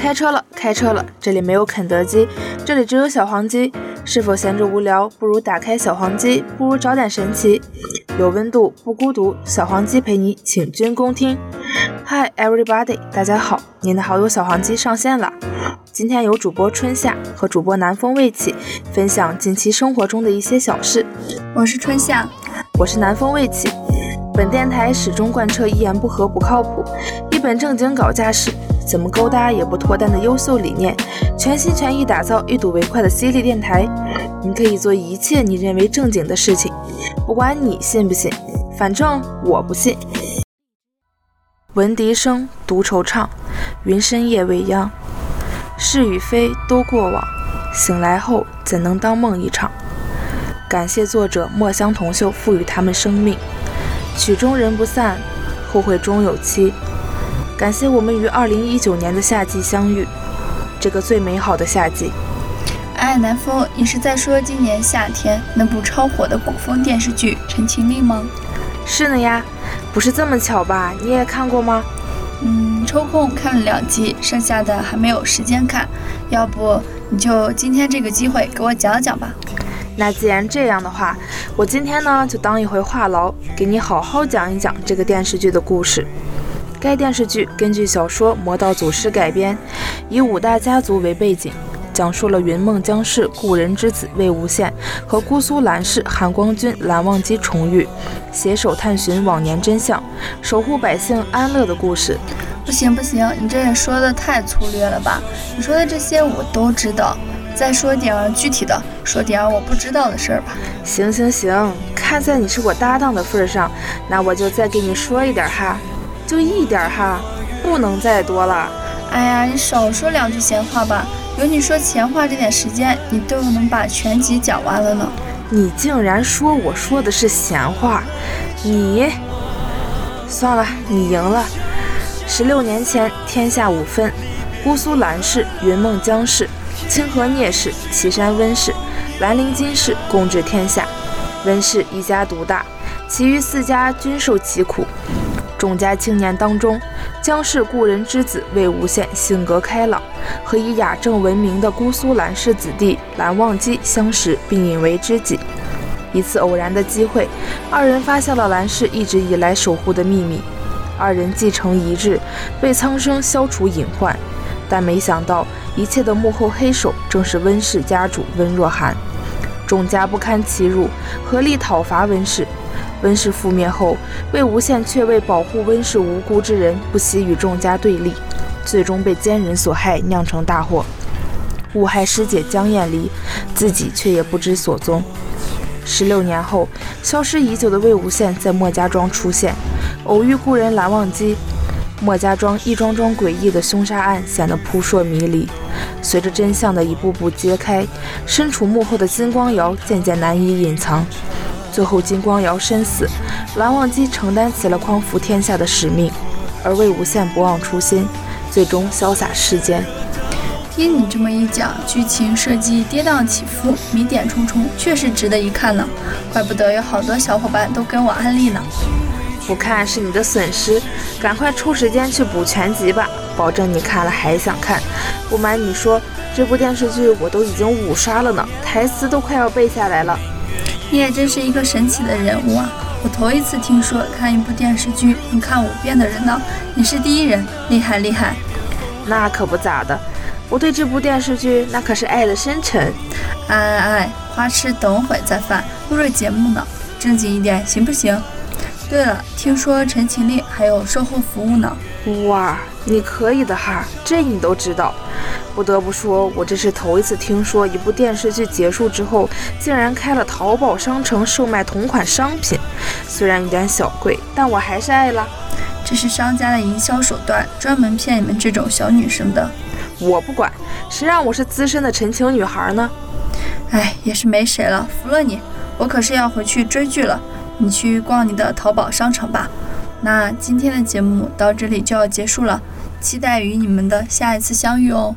开车了，开车了！这里没有肯德基，这里只有小黄鸡。是否闲着无聊，不如打开小黄鸡，不如找点神奇。有温度，不孤独，小黄鸡陪你，请君恭听。Hi everybody，大家好，您的好友小黄鸡上线了。今天由主播春夏和主播南风未起分享近期生活中的一些小事。我是春夏，我是南风未起。本电台始终贯彻一言不合不靠谱，一本正经搞架势。怎么勾搭也不脱单的优秀理念，全心全意打造一睹为快的犀利电台。你可以做一切你认为正经的事情，不管你信不信，反正我不信。闻笛声，独惆怅，云深夜未央，是与非都过往，醒来后怎能当梦一场？感谢作者墨香铜臭赋予他们生命，曲终人不散，后会终有期。感谢我们于二零一九年的夏季相遇，这个最美好的夏季。哎，南风，你是在说今年夏天那部超火的古风电视剧《陈情令》吗？是呢呀，不是这么巧吧？你也看过吗？嗯，抽空看了两集，剩下的还没有时间看。要不你就今天这个机会给我讲讲吧。那既然这样的话，我今天呢就当一回话痨，给你好好讲一讲这个电视剧的故事。该电视剧根据小说《魔道祖师》改编，以五大家族为背景，讲述了云梦江氏故人之子魏无羡和姑苏蓝氏韩光君蓝忘机重遇，携手探寻往年真相，守护百姓安乐的故事。不行不行，你这也说的太粗略了吧？你说的这些我都知道，再说点具体的，说点我不知道的事儿吧。行行行，看在你是我搭档的份上，那我就再给你说一点哈。就一点哈，不能再多了。哎呀，你少说两句闲话吧。有你说闲话这点时间，你都能把全集讲完了呢。你竟然说我说的是闲话，你算了，你赢了。十六年前，天下五分，姑苏蓝氏、云梦江氏、清河聂氏、岐山温氏、兰陵金氏共治天下，温氏一家独大，其余四家均受其苦。众家青年当中，江氏故人之子魏无羡性格开朗，和以雅正闻名的姑苏蓝氏子弟蓝忘机相识并引为知己。一次偶然的机会，二人发现了蓝氏一直以来守护的秘密。二人继承遗志，为苍生消除隐患，但没想到一切的幕后黑手正是温氏家主温若寒。众家不堪其辱，合力讨伐温氏。温氏覆灭后，魏无羡却为保护温氏无辜之人，不惜与众家对立，最终被奸人所害，酿成大祸，误害师姐江厌离，自己却也不知所踪。十六年后，消失已久的魏无羡在莫家庄出现，偶遇故人蓝忘机，莫家庄一桩桩诡异的凶杀案显得扑朔迷离。随着真相的一步步揭开，身处幕后的金光瑶渐渐难以隐藏。最后，金光瑶身死，蓝忘机承担起了匡扶天下的使命，而魏无羡不忘初心，最终潇洒世间。听你这么一讲，剧情设计跌宕起伏，谜点重重，确实值得一看呢。怪不得有好多小伙伴都跟我安利呢。不看是你的损失，赶快抽时间去补全集吧，保证你看了还想看。不瞒你说，这部电视剧我都已经五刷了呢，台词都快要背下来了。你也真是一个神奇的人物啊！我头一次听说看一部电视剧能看五遍的人呢，你是第一人，厉害厉害！那可不咋的，我对这部电视剧那可是爱的深沉。哎哎哎，花痴等会再犯，录着节目呢，正经一点行不行？对了，听说《陈情令》还有售后服务呢。哇，你可以的哈，这你都知道。不得不说，我这是头一次听说一部电视剧结束之后，竟然开了淘宝商城售卖同款商品。虽然有点小贵，但我还是爱了。这是商家的营销手段，专门骗你们这种小女生的。我不管，谁让我是资深的陈情女孩呢？哎，也是没谁了，服了你。我可是要回去追剧了，你去逛你的淘宝商城吧。那今天的节目到这里就要结束了，期待与你们的下一次相遇哦。